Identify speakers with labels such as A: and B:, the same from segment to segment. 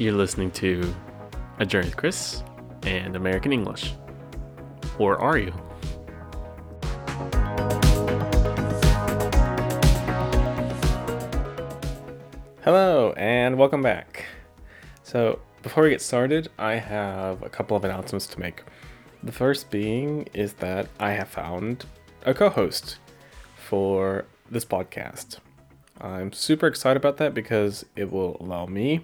A: You're listening to A Journey with Chris and American English. Or are you? Hello, and welcome back. So, before we get started, I have a couple of announcements to make. The first being is that I have found a co host for this podcast. I'm super excited about that because it will allow me,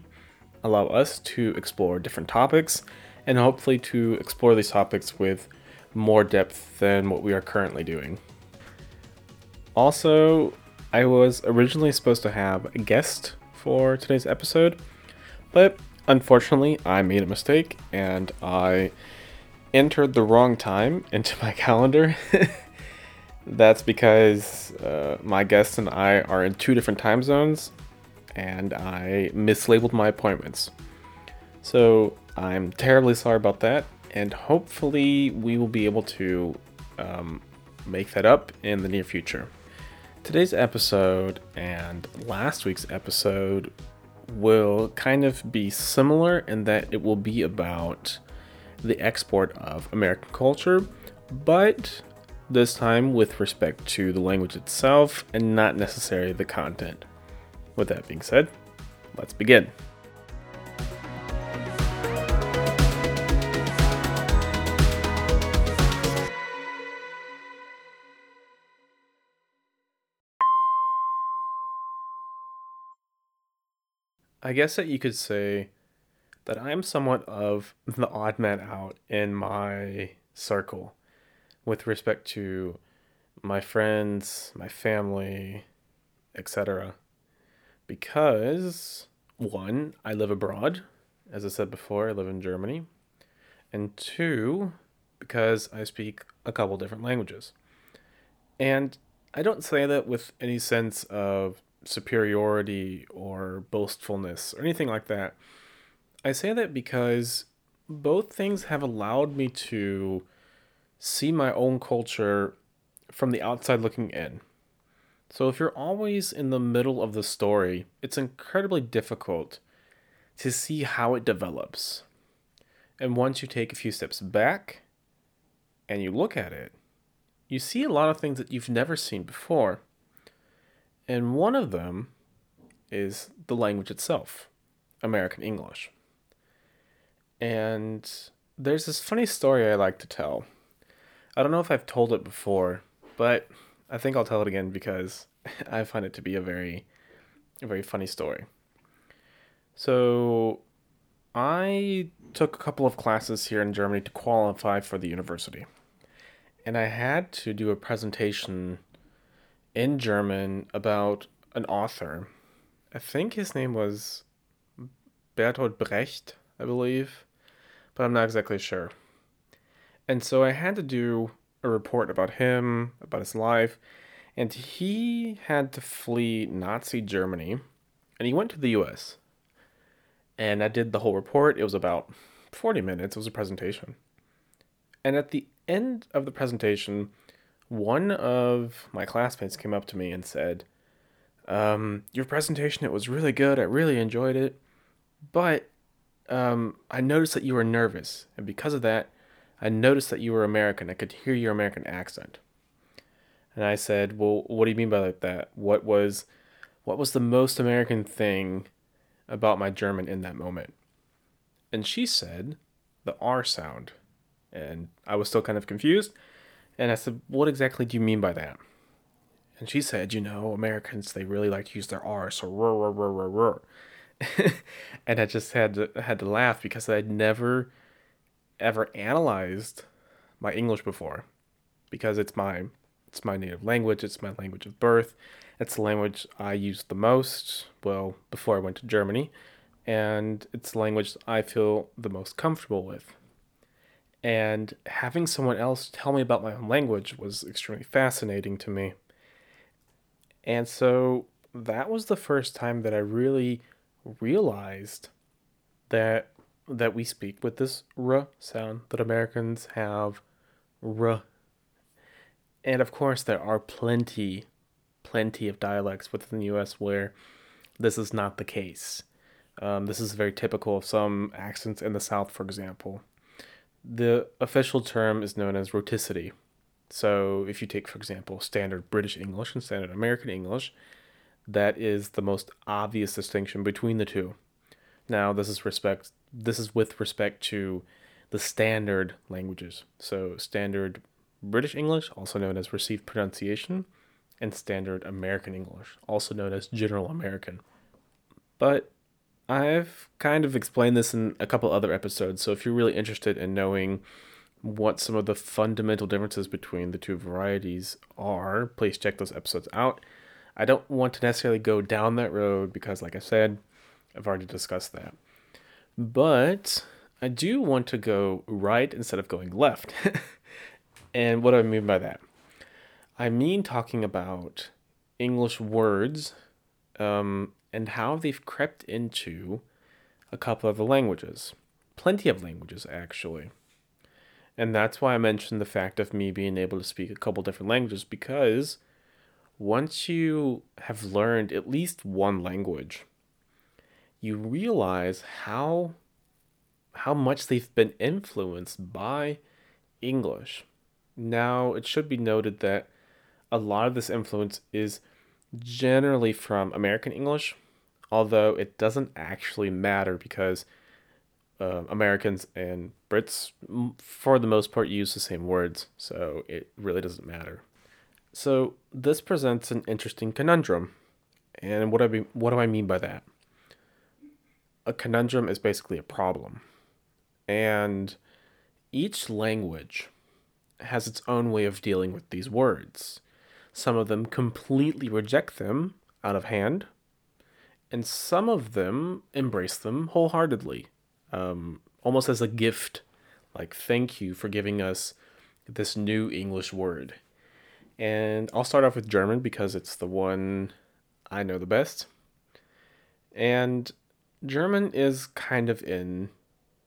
A: allow us to explore different topics, and hopefully to explore these topics with more depth than what we are currently doing. Also, I was originally supposed to have a guest for today's episode, but unfortunately, I made a mistake and I entered the wrong time into my calendar. That's because uh, my guest and I are in two different time zones, and I mislabeled my appointments. So I'm terribly sorry about that, and hopefully we will be able to um, make that up in the near future. Today's episode and last week's episode will kind of be similar in that it will be about the export of American culture, but this time with respect to the language itself and not necessarily the content. With that being said, let's begin. I guess that you could say that I am somewhat of the odd man out in my circle with respect to my friends, my family, etc. Because, one, I live abroad. As I said before, I live in Germany. And two, because I speak a couple different languages. And I don't say that with any sense of superiority or boastfulness or anything like that. I say that because both things have allowed me to see my own culture from the outside looking in. So if you're always in the middle of the story, it's incredibly difficult to see how it develops. And once you take a few steps back and you look at it, you see a lot of things that you've never seen before. And one of them is the language itself, American English. And there's this funny story I like to tell. I don't know if I've told it before, but I think I'll tell it again because I find it to be a very, a very funny story. So, I took a couple of classes here in Germany to qualify for the university. And I had to do a presentation in German about an author. I think his name was Bertolt Brecht, I believe, but I'm not exactly sure. And so I had to do a report about him, about his life, and he had to flee Nazi Germany and he went to the US. And I did the whole report. It was about 40 minutes. It was a presentation. And at the end of the presentation, one of my classmates came up to me and said, um, Your presentation, it was really good. I really enjoyed it. But um, I noticed that you were nervous. And because of that, I noticed that you were American. I could hear your American accent. And I said, "Well, what do you mean by that? What was what was the most American thing about my German in that moment?" And she said, "The R sound." And I was still kind of confused. And I said, "What exactly do you mean by that?" And she said, "You know, Americans they really like to use their R, so roar roar roar roar." and I just had to had to laugh because I'd never ever analyzed my English before because it's my it's my native language, it's my language of birth. It's the language I used the most, well, before I went to Germany, and it's the language I feel the most comfortable with. And having someone else tell me about my own language was extremely fascinating to me. And so that was the first time that I really realized that that we speak with this r sound that Americans have r. And of course, there are plenty, plenty of dialects within the US where this is not the case. Um, this is very typical of some accents in the South, for example. The official term is known as rhoticity. So, if you take, for example, standard British English and standard American English, that is the most obvious distinction between the two. Now, this is respect. This is with respect to the standard languages. So, standard British English, also known as received pronunciation, and standard American English, also known as general American. But I've kind of explained this in a couple other episodes, so if you're really interested in knowing what some of the fundamental differences between the two varieties are, please check those episodes out. I don't want to necessarily go down that road because, like I said, I've already discussed that. But I do want to go right instead of going left. and what do I mean by that? I mean talking about English words um, and how they've crept into a couple of the languages. Plenty of languages, actually. And that's why I mentioned the fact of me being able to speak a couple different languages because once you have learned at least one language, you realize how how much they've been influenced by English. Now, it should be noted that a lot of this influence is generally from American English, although it doesn't actually matter because uh, Americans and Brits, for the most part, use the same words, so it really doesn't matter. So this presents an interesting conundrum, and what I mean, what do I mean by that? A conundrum is basically a problem, and each language has its own way of dealing with these words. Some of them completely reject them out of hand, and some of them embrace them wholeheartedly, um, almost as a gift. Like, thank you for giving us this new English word. And I'll start off with German because it's the one I know the best. And German is kind of in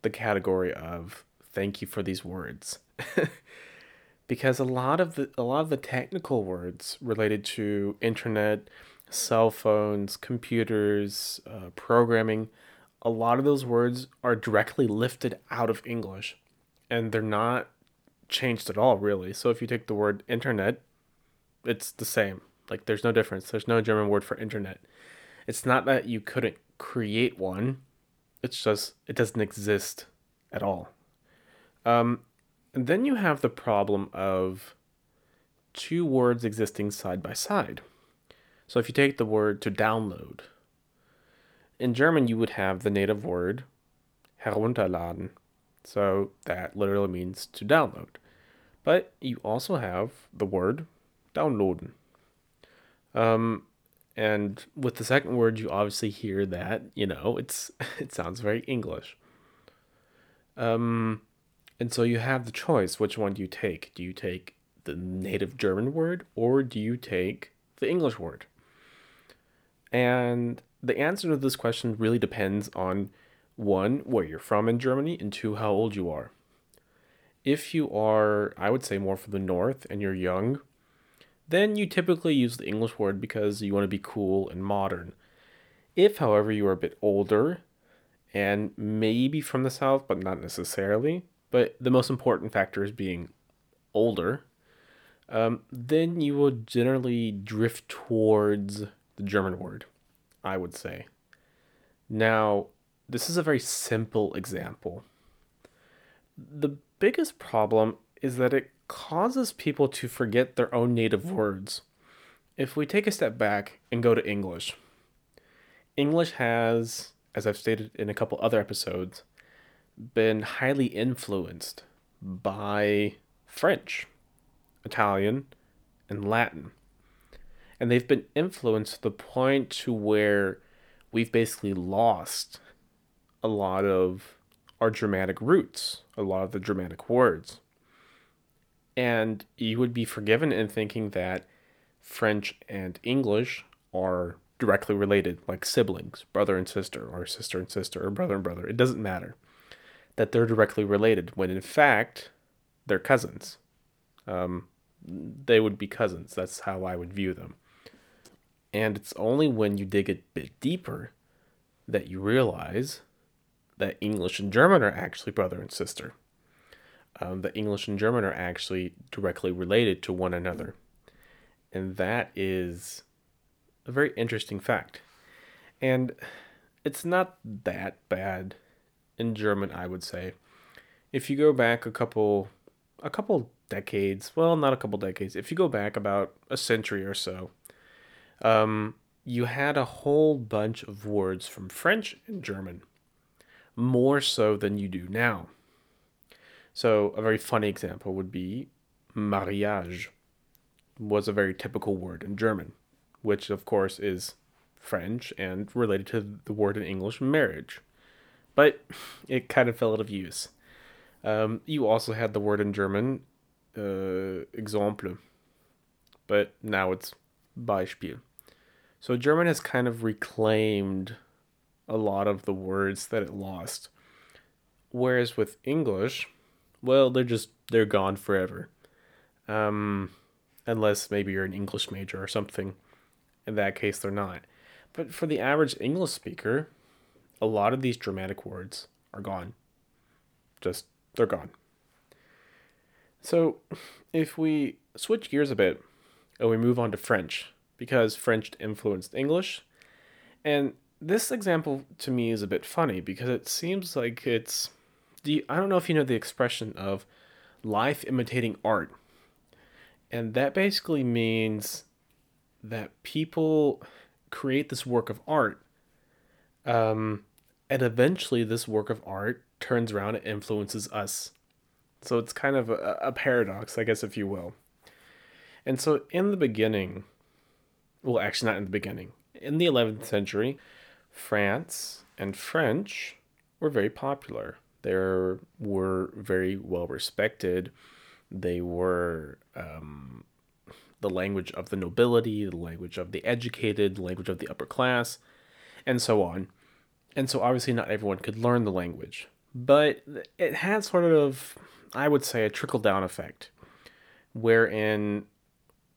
A: the category of thank you for these words. because a lot of the a lot of the technical words related to internet, cell phones, computers, uh, programming, a lot of those words are directly lifted out of English and they're not changed at all really. So if you take the word internet it's the same. Like there's no difference. There's no German word for internet. It's not that you couldn't create one. It's just it doesn't exist at all. Um, and then you have the problem of two words existing side by side. So if you take the word to download, in German you would have the native word herunterladen. So that literally means to download. But you also have the word downloaden. Um, and with the second word, you obviously hear that you know it's it sounds very English. Um, and so you have the choice: which one do you take? Do you take the native German word or do you take the English word? And the answer to this question really depends on one, where you're from in Germany, and two, how old you are. If you are, I would say, more from the north and you're young, then you typically use the English word because you want to be cool and modern. If, however, you are a bit older and maybe from the South, but not necessarily, but the most important factor is being older, um, then you will generally drift towards the German word, I would say. Now, this is a very simple example. The biggest problem is that it causes people to forget their own native words. If we take a step back and go to English, English has, as I've stated in a couple other episodes, been highly influenced by French, Italian, and Latin. And they've been influenced to the point to where we've basically lost a lot of our Germanic roots, a lot of the Germanic words. And you would be forgiven in thinking that French and English are directly related, like siblings, brother and sister, or sister and sister, or brother and brother. It doesn't matter that they're directly related, when in fact, they're cousins. Um, they would be cousins. That's how I would view them. And it's only when you dig a bit deeper that you realize that English and German are actually brother and sister. Um, that English and German are actually directly related to one another. And that is a very interesting fact. And it's not that bad in German, I would say. If you go back a couple a couple decades, well, not a couple decades. If you go back about a century or so, um, you had a whole bunch of words from French and German, more so than you do now. So, a very funny example would be mariage was a very typical word in German, which of course is French and related to the word in English marriage. But it kind of fell out of use. Um, you also had the word in German, uh, Exemple, but now it's Beispiel. So German has kind of reclaimed a lot of the words that it lost. Whereas with English, well, they're just they're gone forever. Um, unless maybe you're an English major or something. In that case, they're not. But for the average English speaker, a lot of these Germanic words are gone. Just, they're gone. So, if we switch gears a bit and we move on to French, because French influenced English, and this example to me is a bit funny because it seems like it's. Do I don't know if you know the expression of life imitating art. And that basically means that people create this work of art. Um, and eventually, this work of art turns around and influences us. So it's kind of a, a paradox, I guess, if you will. And so, in the beginning, well, actually, not in the beginning, in the 11th century, France and French were very popular. They were very well respected they were um, the language of the nobility, the language of the educated, the language of the upper class, and so on. And so obviously not everyone could learn the language. But it had sort of, I would say, a trickle down effect, wherein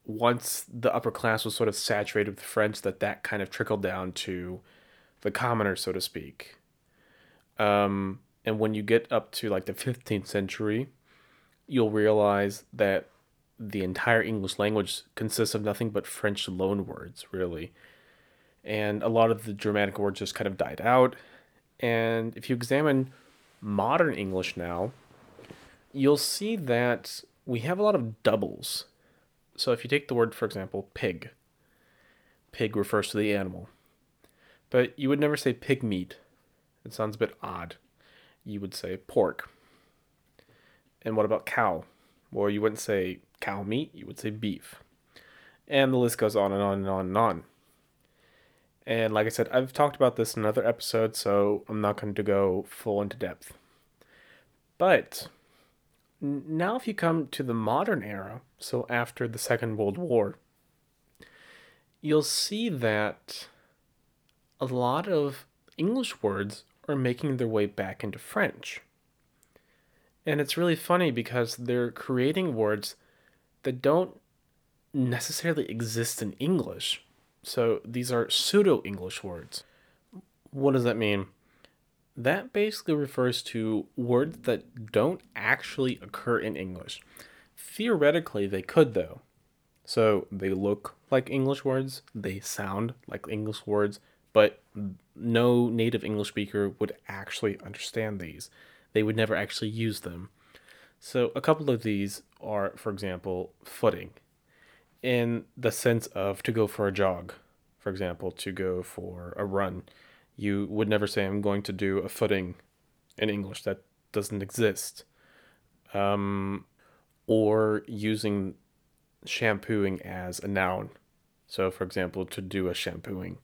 A: once the upper class was sort of saturated with French, that that kind of trickled down to the commoner, so to speak. Um, and when you get up to like the 15th century, you'll realize that the entire English language consists of nothing but French loan words, really. And a lot of the Germanic words just kind of died out. And if you examine modern English now, you'll see that we have a lot of doubles. So if you take the word, for example, pig, pig refers to the animal. But you would never say pig meat. It sounds a bit odd. You would say pork. And what about cow? Well, you wouldn't say cow meat, you would say beef. And the list goes on and on and on and on. And like I said, I've talked about this in another episode, so I'm not going to go full into depth. But now, if you come to the modern era, so after the Second World War, you'll see that a lot of English words are making their way back into French. And it's really funny because they're creating words that don't necessarily exist in English. So these are pseudo English words. What does that mean? That basically refers to words that don't actually occur in English. Theoretically, they could, though. So they look like English words, they sound like English words, but no native English speaker would actually understand these they would never actually use them. So a couple of these are, for example, footing, in the sense of to go for a jog, for example, to go for a run. You would never say, I'm going to do a footing in English. That doesn't exist. Um, or using shampooing as a noun. So, for example, to do a shampooing.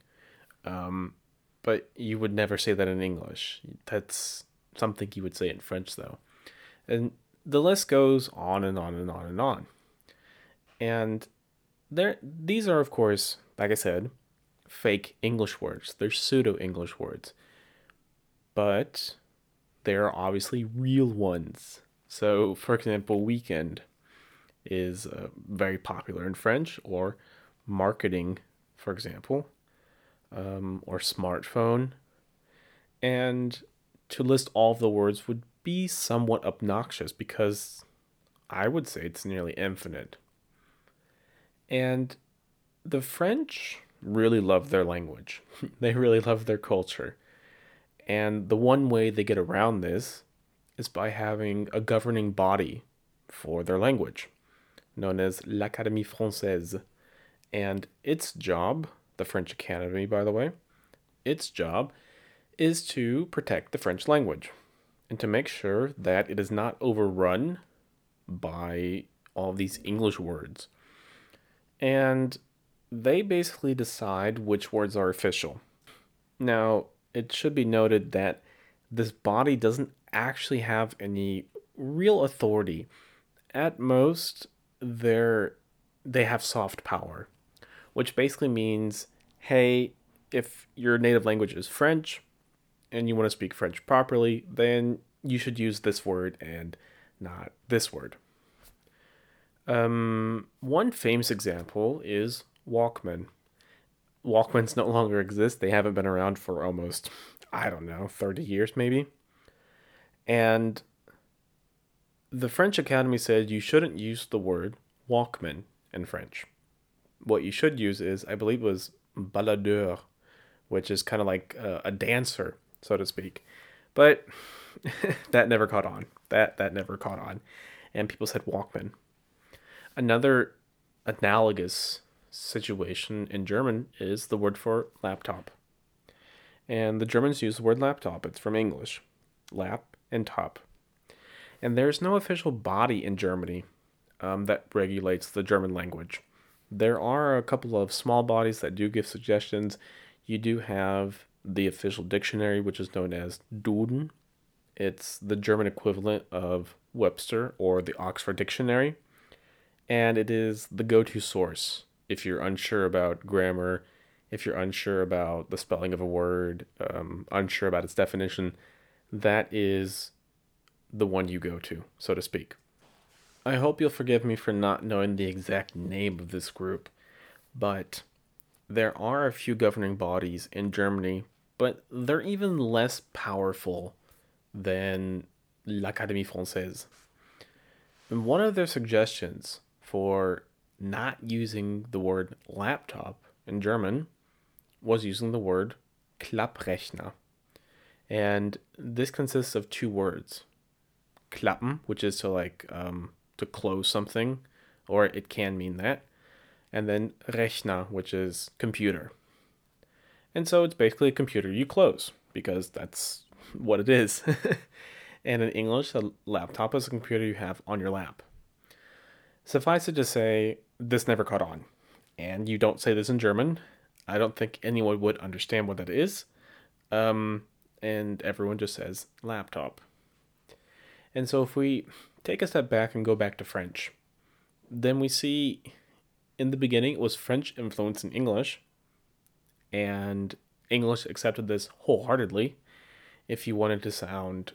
A: Um, but you would never say that in English. That's something you would say in French, though. And the list goes on and on and on and on. And there, these are, of course, like I said, fake English words. They're pseudo English words. But they are obviously real ones. So, for example, weekend is uh, very popular in French, or marketing, for example, um, or smartphone, And to list all the words would be somewhat obnoxious because I would say it's nearly infinite. And the French really love their language, they really love their culture. And the one way they get around this is by having a governing body for their language, known as l'Académie Française. And its job, the French Academy, by the way, its job is to protect the French language and to make sure that it is not overrun by all these English words. And they basically decide which words are official. Now, it should be noted that this body doesn't actually have any real authority. At most, they're they have soft power, which basically means, hey, if your native language is French and you want to speak French properly, then you should use this word and not this word. Um, one famous example is Walkman. Walkmans no longer exist. They haven't been around for almost, I don't know, 30 years maybe. And the French Academy said you shouldn't use the word Walkman in French. What you should use is, I believe, was baladeur, which is kind of like a, a dancer, so to speak. But that never caught on. That that never caught on, and people said Walkman. Another analogous situation in German is the word for laptop. And the Germans use the word laptop. It's from English, lap and top. And there's no official body in Germany um, that regulates the German language. There are a couple of small bodies that do give suggestions. You do have the official dictionary, which is known as Duden. It's the German equivalent of Webster or the Oxford Dictionary. And it is the go to source if you're unsure about grammar, if you're unsure about the spelling of a word, um, unsure about its definition. That is the one you go to, so to speak. I hope you'll forgive me for not knowing the exact name of this group, but there are a few governing bodies in Germany, but they're even less powerful than l'Académie Française. And one of their suggestions for not using the word laptop in German was using the word Klapprechner. And this consists of two words. Klappen, which is to like um, to close something, or it can mean that. And then Rechner, which is computer. And so it's basically a computer you close because that's what it is. and in English, a laptop is a computer you have on your lap. Suffice it to say, this never caught on. And you don't say this in German. I don't think anyone would understand what that is. Um, and everyone just says laptop. And so if we take a step back and go back to French, then we see in the beginning it was French influence in English, and English accepted this wholeheartedly. If you wanted to sound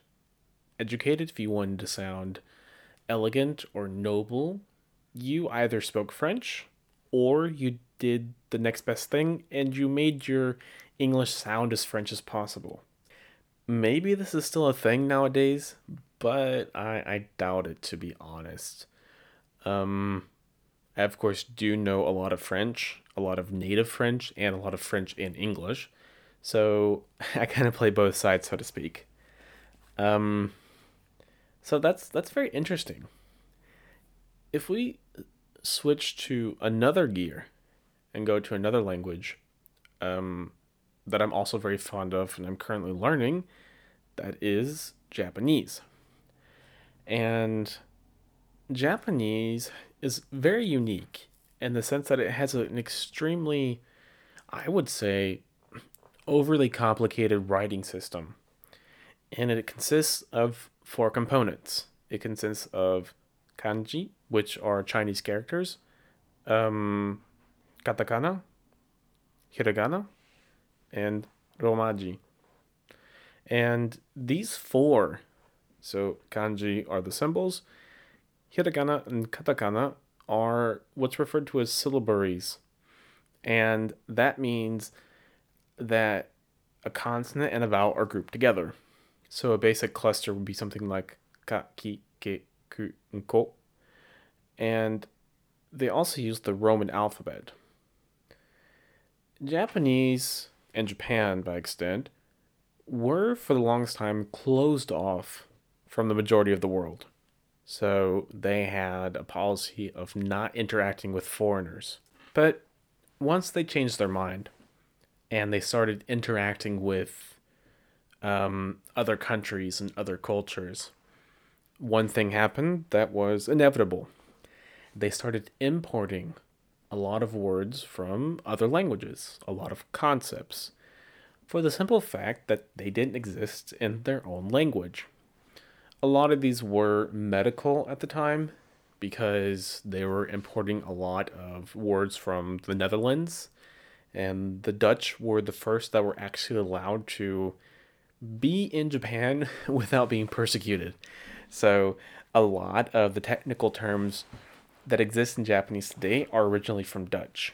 A: educated, if you wanted to sound elegant or noble, you either spoke French or you did the next best thing and you made your English sound as French as possible. Maybe this is still a thing nowadays, but I, I doubt it to be honest. Um, I, of course, do know a lot of French, a lot of native French, and a lot of French in English. So I kind of play both sides, so to speak. Um, so that's that's very interesting. If we switch to another gear and go to another language um, that I'm also very fond of and I'm currently learning, that is Japanese. And Japanese is very unique in the sense that it has an extremely, I would say, overly complicated writing system. And it consists of four components. It consists of kanji, which are Chinese characters, um, katakana, hiragana, and romaji. And these four, so kanji are the symbols, hiragana and katakana are what's referred to as syllabaries. And that means that a consonant and a vowel are grouped together. So a basic cluster would be something like ka, ki, ke, ku, and ko. And they also use the Roman alphabet. Japanese and Japan, by extent, were for the longest time closed off from the majority of the world. So they had a policy of not interacting with foreigners. But once they changed their mind and they started interacting with um, other countries and other cultures, one thing happened that was inevitable. They started importing a lot of words from other languages, a lot of concepts, for the simple fact that they didn't exist in their own language. A lot of these were medical at the time because they were importing a lot of words from the Netherlands, and the Dutch were the first that were actually allowed to be in Japan without being persecuted. So, a lot of the technical terms that exist in Japanese today are originally from Dutch.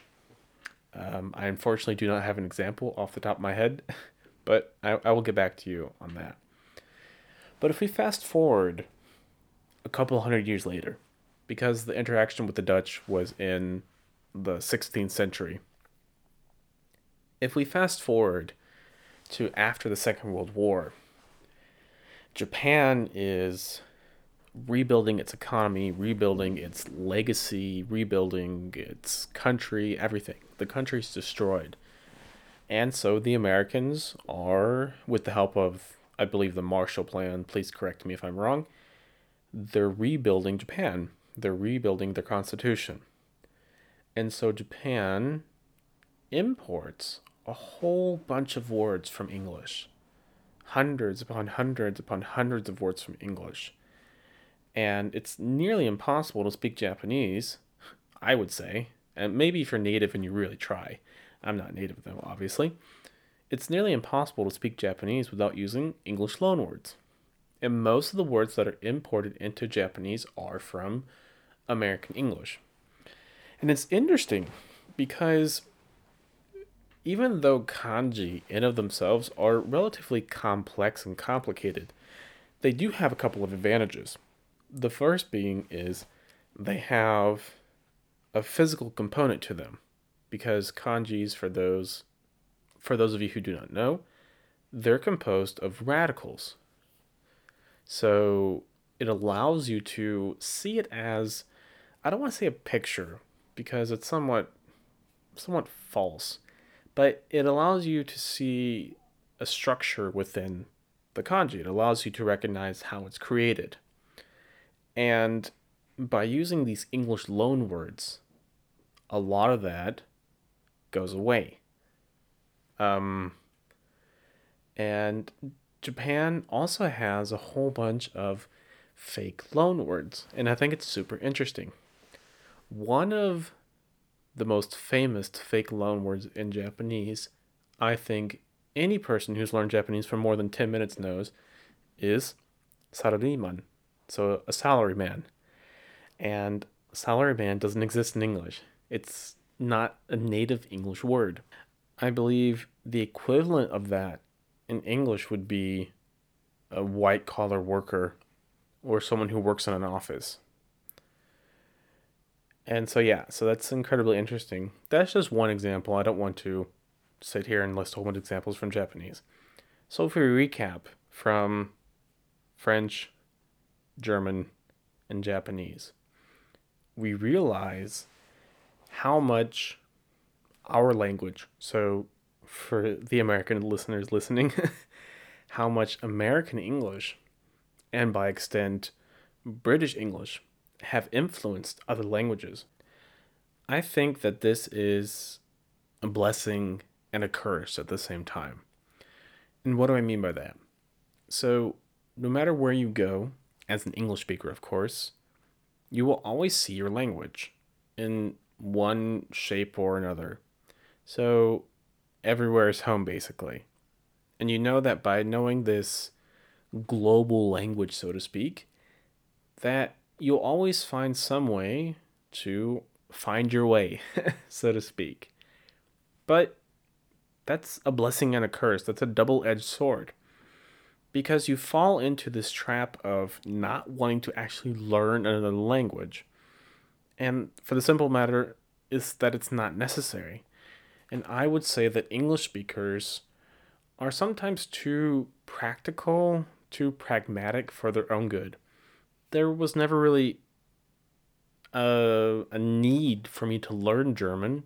A: Um, I unfortunately do not have an example off the top of my head, but I, I will get back to you on that. But if we fast forward a couple hundred years later, because the interaction with the Dutch was in the 16th century, if we fast forward to after the Second World War, Japan is rebuilding its economy, rebuilding its legacy, rebuilding its country, everything. The country's destroyed. And so the Americans are, with the help of, I believe, the Marshall Plan, please correct me if I'm wrong, they're rebuilding Japan. They're rebuilding their constitution. And so Japan imports a whole bunch of words from English. Hundreds upon hundreds upon hundreds of words from English and it's nearly impossible to speak Japanese, I would say. And maybe if you're native and you really try, I'm not native though, obviously. It's nearly impossible to speak Japanese without using English loanwords. And most of the words that are imported into Japanese are from American English. And it's interesting because even though kanji in of themselves are relatively complex and complicated, they do have a couple of advantages the first being is they have a physical component to them because kanjis for those for those of you who do not know they're composed of radicals. So it allows you to see it as i don't want to say a picture because it's somewhat somewhat false but it allows you to see a structure within the kanji. It allows you to recognize how it's created and by using these English loan words, a lot of that goes away. Um, and Japan also has a whole bunch of fake loan words, and I think it's super interesting. One of the most famous fake loan words in Japanese, I think any person who's learned Japanese for more than 10 minutes knows, is sarariman. So a salary man. And salary man doesn't exist in English. It's not a native English word. I believe the equivalent of that in English would be a white collar worker or someone who works in an office. And so, yeah, so that's incredibly interesting. That's just one example. I don't want to sit here and list a whole bunch of examples from Japanese. So, if we recap from French, German, and Japanese, we realize how much our language, so for the American listeners listening, how much American English and by extent British English have influenced other languages. I think that this is a blessing and a curse at the same time. And what do I mean by that? So, no matter where you go, as an English speaker, of course, you will always see your language in one shape or another. So everywhere is home, basically. And you know that by knowing this global language, so to speak, that you'll always find some way to find your way, so to speak. But that's a blessing and a curse. That's a double edged sword. Because you fall into this trap of not wanting to actually learn another language. And for the simple matter is that it's not necessary. And I would say that English speakers are sometimes too practical, too pragmatic for their own good. There was never really a, a need for me to learn German.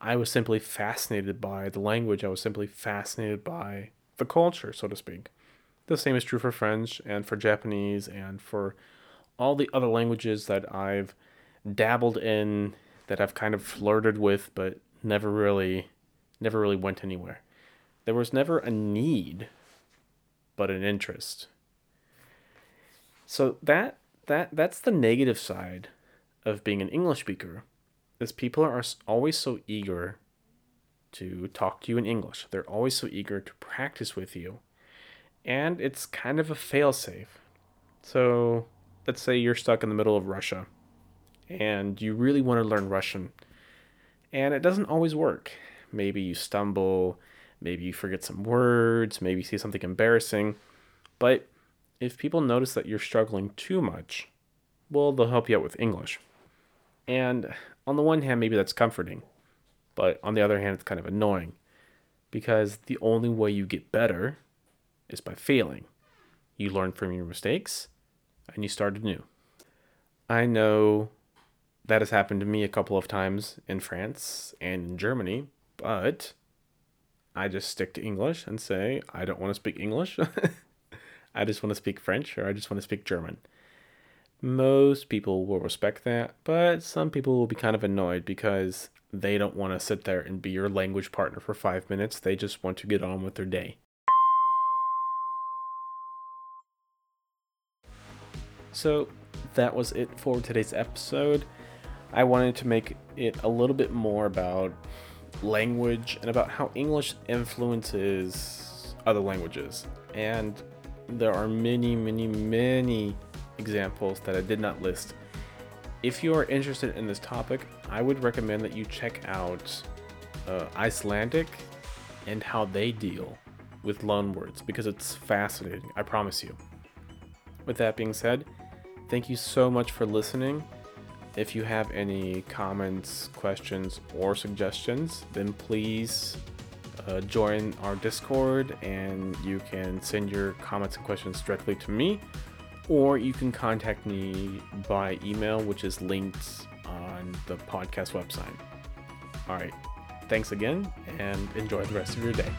A: I was simply fascinated by the language. I was simply fascinated by the culture, so to speak. The same is true for French and for Japanese and for all the other languages that I've dabbled in, that I've kind of flirted with, but never really, never really went anywhere. There was never a need, but an interest. So that that that's the negative side of being an English speaker is people are always so eager to talk to you in English. They're always so eager to practice with you. And it's kind of a failsafe. So, let's say you're stuck in the middle of Russia and you really want to learn Russian. And it doesn't always work. Maybe you stumble, maybe you forget some words, maybe you see something embarrassing. But if people notice that you're struggling too much, well, they'll help you out with English. And on the one hand, maybe that's comforting, but on the other hand, it's kind of annoying because the only way you get better is by failing. You learn from your mistakes and you start anew. I know that has happened to me a couple of times in France and in Germany, but I just stick to English and say, I don't want to speak English. I just want to speak French or I just want to speak German. Most people will respect that, but some people will be kind of annoyed because they don't want to sit there and be your language partner for five minutes. They just want to get on with their day. So that was it for today's episode. I wanted to make it a little bit more about language and about how English influences other languages. And there are many, many, many examples that I did not list. If you are interested in this topic, I would recommend that you check out uh, Icelandic and how they deal with loanwords because it's fascinating, I promise you. With that being said, thank you so much for listening. If you have any comments, questions, or suggestions, then please uh, join our Discord and you can send your comments and questions directly to me or you can contact me by email, which is linked on the podcast website. All right. Thanks again and enjoy the rest of your day.